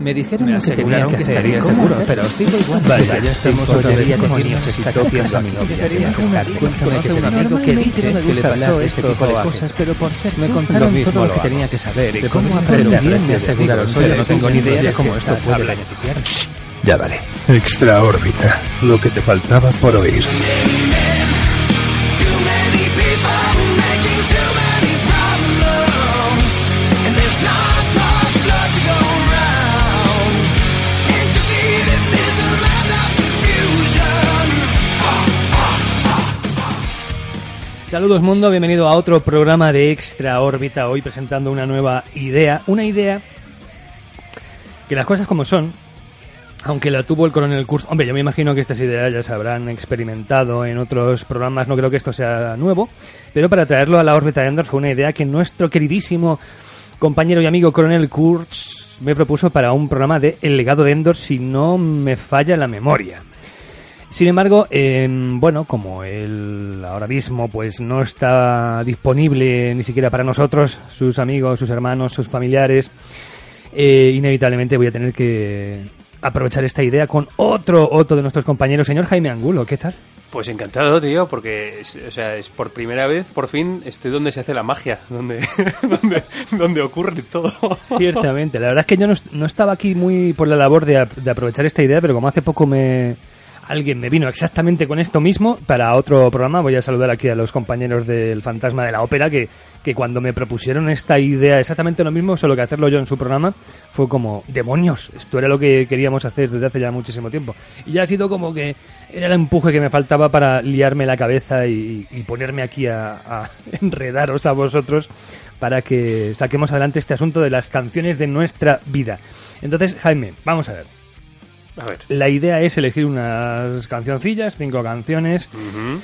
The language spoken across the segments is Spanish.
Me dijeron Me que tenía aseguraron que que estar estaría seguro. pero sigo igual. Vaya, ya estamos otra vez con niños topias a mi novia. que. Cuéntame que un tenía amigo que que dice que que le pasó este esto tipo de cosas, pero por ser Me contaron todo lo que tenía que saber y De cómo aprender bien me aseguraron, pero no tengo ni idea de cómo esto estás puede beneficiar. Ya vale. Extra órbita. Lo que te faltaba por oír. Saludos mundo, bienvenido a otro programa de Extra órbita. Hoy presentando una nueva idea, una idea que las cosas como son, aunque la tuvo el coronel Kurz. Hombre, yo me imagino que estas ideas ya se habrán experimentado en otros programas, no creo que esto sea nuevo, pero para traerlo a la órbita de Endor fue una idea que nuestro queridísimo compañero y amigo coronel Kurz me propuso para un programa de El legado de Endor, si no me falla la memoria. Sin embargo, eh, bueno, como él ahora mismo pues no está disponible ni siquiera para nosotros, sus amigos, sus hermanos, sus familiares, eh, inevitablemente voy a tener que aprovechar esta idea con otro, otro de nuestros compañeros, señor Jaime Angulo, ¿qué tal? Pues encantado, tío, porque es, o sea, es por primera vez, por fin, estoy donde se hace la magia, donde, donde, donde ocurre todo. Ciertamente, la verdad es que yo no, no estaba aquí muy por la labor de, de aprovechar esta idea, pero como hace poco me alguien me vino exactamente con esto mismo para otro programa, voy a saludar aquí a los compañeros del Fantasma de la Ópera que, que cuando me propusieron esta idea exactamente lo mismo, solo que hacerlo yo en su programa, fue como, demonios, esto era lo que queríamos hacer desde hace ya muchísimo tiempo. Y ya ha sido como que era el empuje que me faltaba para liarme la cabeza y, ponerme aquí a enredaros a vosotros para que saquemos adelante este asunto de las canciones de nuestra vida. Entonces, Jaime, vamos a ver. A ver. La idea es elegir unas cancioncillas, cinco canciones, Ujú.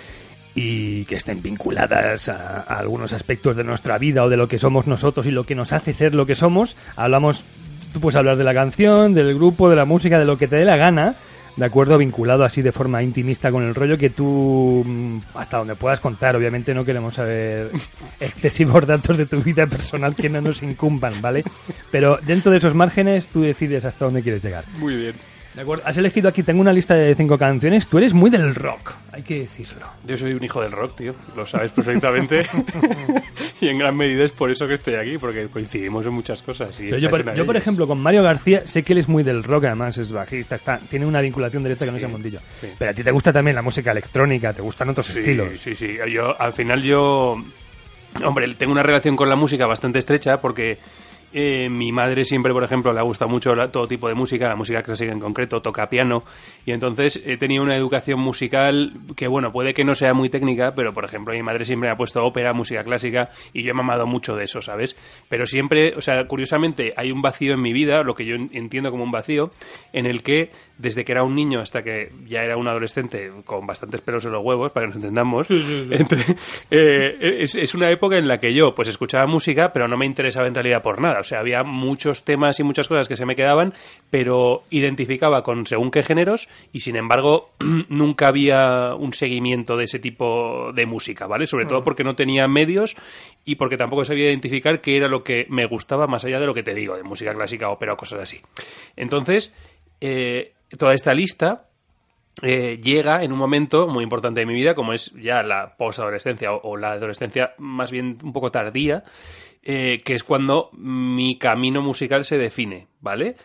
y que estén vinculadas a, a algunos aspectos de nuestra vida o de lo que somos nosotros y lo que nos hace ser lo que somos. Hablamos, tú puedes hablar de la canción, del grupo, de la música, de lo que te dé la gana, de acuerdo, vinculado así de forma intimista con el rollo que tú, mm, hasta donde puedas contar, obviamente no queremos saber excesivos datos de tu vida personal que no nos incumban, ¿vale? Pero dentro de esos márgenes tú decides hasta dónde quieres llegar. Muy bien. De acuerdo, has elegido aquí, tengo una lista de cinco canciones, tú eres muy del rock, hay que decirlo. Yo soy un hijo del rock, tío, lo sabes perfectamente. y en gran medida es por eso que estoy aquí, porque coincidimos en muchas cosas. Y yo, por, yo, por ejemplo, con Mario García sé que él es muy del rock, además es bajista, está, tiene una vinculación directa con Sí, ese mundillo. sí. Pero a ti te gusta también la música electrónica, te gustan otros Sí, estilos. Sí, sí. Yo, al final yo... Hombre, tengo una relación con la música bastante estrecha porque eh, mi madre siempre, por ejemplo, le ha gustado mucho todo tipo de música, la música clásica en concreto, toca piano, y entonces he tenido una educación musical que, bueno, puede que no sea muy técnica, pero, por ejemplo, mi madre siempre me ha puesto ópera, música clásica, y yo he mamado mucho de eso, ¿sabes? Pero siempre, o sea, curiosamente, hay un vacío en mi vida, lo que yo en- entiendo como un vacío, en el que desde que era un niño hasta que ya era un adolescente con bastantes pelos en los huevos, para que nos entendamos, eh, es, es una época en la que yo pues escuchaba música, pero no me interesaba en realidad por nada. O sea, había muchos temas y muchas cosas que se me quedaban, pero identificaba con según qué géneros y sin embargo nunca había un seguimiento de ese tipo de música, ¿vale? Sobre todo porque no tenía medios y porque tampoco sabía identificar qué era lo que me gustaba más allá de lo que te digo, de música clásica, ópera o cosas así. Entonces, eh, toda esta lista eh, llega en un momento muy importante de mi vida, como es ya la posadolescencia o, o la adolescencia más bien un poco tardía, eh, que es cuando mi camino musical se define, ¿vale?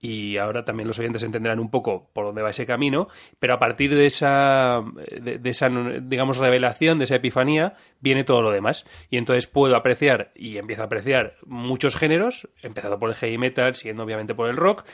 Y ahora también los oyentes entenderán un poco por dónde va ese camino, pero a partir de esa, de, de esa digamos, revelación, de esa epifanía, viene todo lo demás. Y entonces puedo apreciar, y empiezo a apreciar muchos géneros, empezando por el heavy metal, siguiendo obviamente por el rock,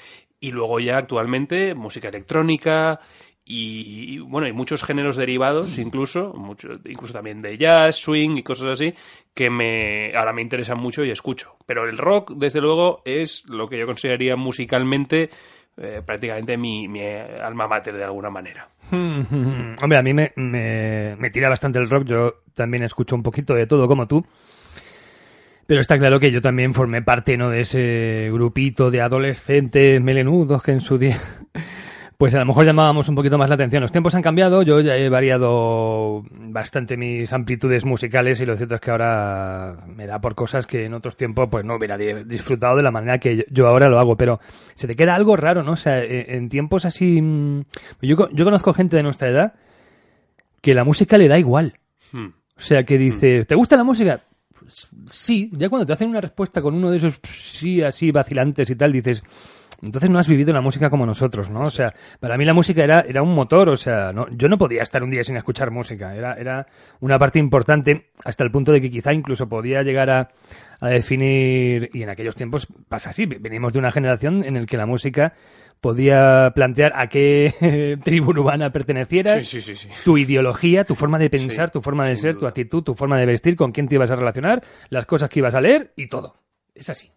y luego ya actualmente música electrónica y, y, bueno, hay muchos géneros derivados incluso, mucho, incluso también de jazz, swing y cosas así, que me ahora me interesan mucho y escucho. Pero el rock, desde luego, es lo que yo consideraría musicalmente eh, prácticamente mi, mi alma mater de alguna manera. Hombre, a mí me, me, me tira bastante el rock. Yo también escucho un poquito de todo como tú. Pero está claro que yo también formé parte ¿no? de ese grupito de adolescentes melenudos que en su día, pues a lo mejor llamábamos un poquito más la atención. Los tiempos han cambiado, yo ya he variado bastante mis amplitudes musicales y lo cierto es que ahora me da por cosas que en otros tiempos pues no hubiera di- disfrutado de la manera que yo- ahora lo hago. Pero se te queda algo raro, ¿no? O sea, en en tiempos así... mm, Yo, yo conozco gente de nuestra edad que la música le da igual. Hmm. O sea, que dice, ¿te gusta la música? Sí, ya cuando te hacen una respuesta con uno de esos sí así vacilantes y tal, dices, entonces no has vivido la música como nosotros, ¿no? O sea, para mí la música era, era un motor, o sea, no, yo no podía estar un día sin escuchar música, era, era una parte importante hasta el punto de que quizá incluso podía llegar a, a definir, y en aquellos tiempos pasa así, venimos de una generación en la que la música podía plantear a qué tribu urbana pertenecieras, Sí, sí, sí, sí. tu ideología, tu forma de pensar, tu forma de ser, tu actitud, tu forma de vestir, con quién te ibas a relacionar, las cosas que ibas a leer y todo. Es así.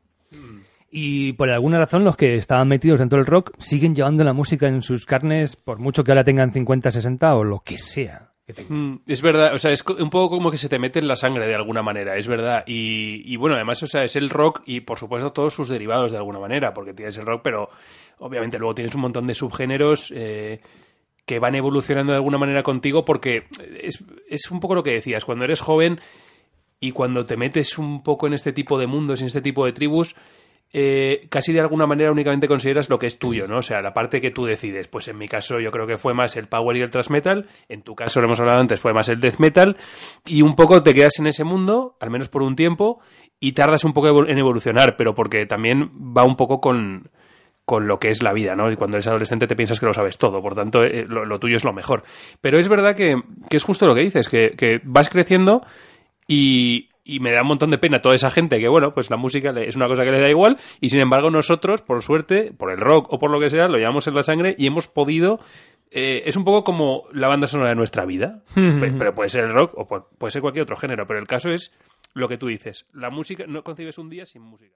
Y por alguna razón los que estaban metidos dentro del rock siguen llevando la música en sus carnes, por mucho que ahora tengan 50, 60 o lo que sea. Mm, Es verdad, o sea, es un poco como que se te mete en la sangre de alguna manera, es verdad. Y, y bueno, además, o sea, es el rock y por supuesto todos sus derivados de alguna manera, porque tienes el rock, pero obviamente luego tienes un montón de subgéneros eh, que van evolucionando de alguna manera contigo, porque es, es un poco lo que decías, cuando eres joven y cuando te metes un poco en este tipo de mundos, en este tipo de tribus, eh, casi de alguna manera únicamente consideras lo que es tuyo, ¿no? O sea, la parte que tú decides. Pues en mi caso yo creo que fue más el power y el thrash metal, en tu caso, lo hemos hablado antes, fue más el death metal, y un poco te quedas en ese mundo, al menos por un tiempo, y tardas un poco en evolucionar, pero porque también va un poco con con lo que es la vida, ¿no? Y cuando eres adolescente te piensas que lo sabes todo, por tanto, eh, lo, lo tuyo es lo mejor. Pero es verdad que, que es justo lo que dices, que, que vas creciendo y, y me da un montón de pena toda esa gente que, bueno, pues la música es una cosa que le da igual y sin embargo nosotros, por suerte, por el rock o por lo que sea, lo llevamos en la sangre y hemos podido... eh, es un poco como la banda sonora de nuestra vida, Pe- pero puede ser el rock o pu- puede ser cualquier otro género, pero el caso es lo que tú dices, la música, no concibes un día sin música.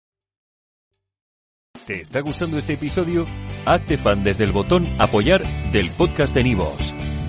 ¿Te está gustando este episodio? Hazte fan desde el botón Apoyar del podcast de Nivos.